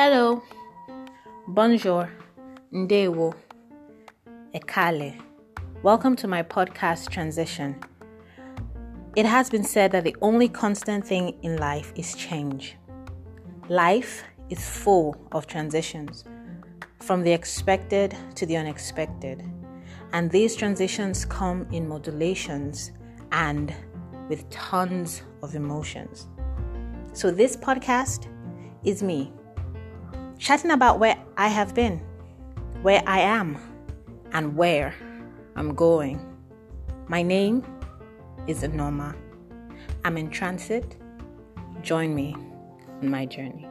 Hello, bonjour, ndewo, ekale. Welcome to my podcast Transition. It has been said that the only constant thing in life is change. Life is full of transitions, from the expected to the unexpected. And these transitions come in modulations and with tons of emotions. So, this podcast is me chatting about where I have been, where I am, and where I'm going. My name is Anoma. I'm in transit. Join me on my journey.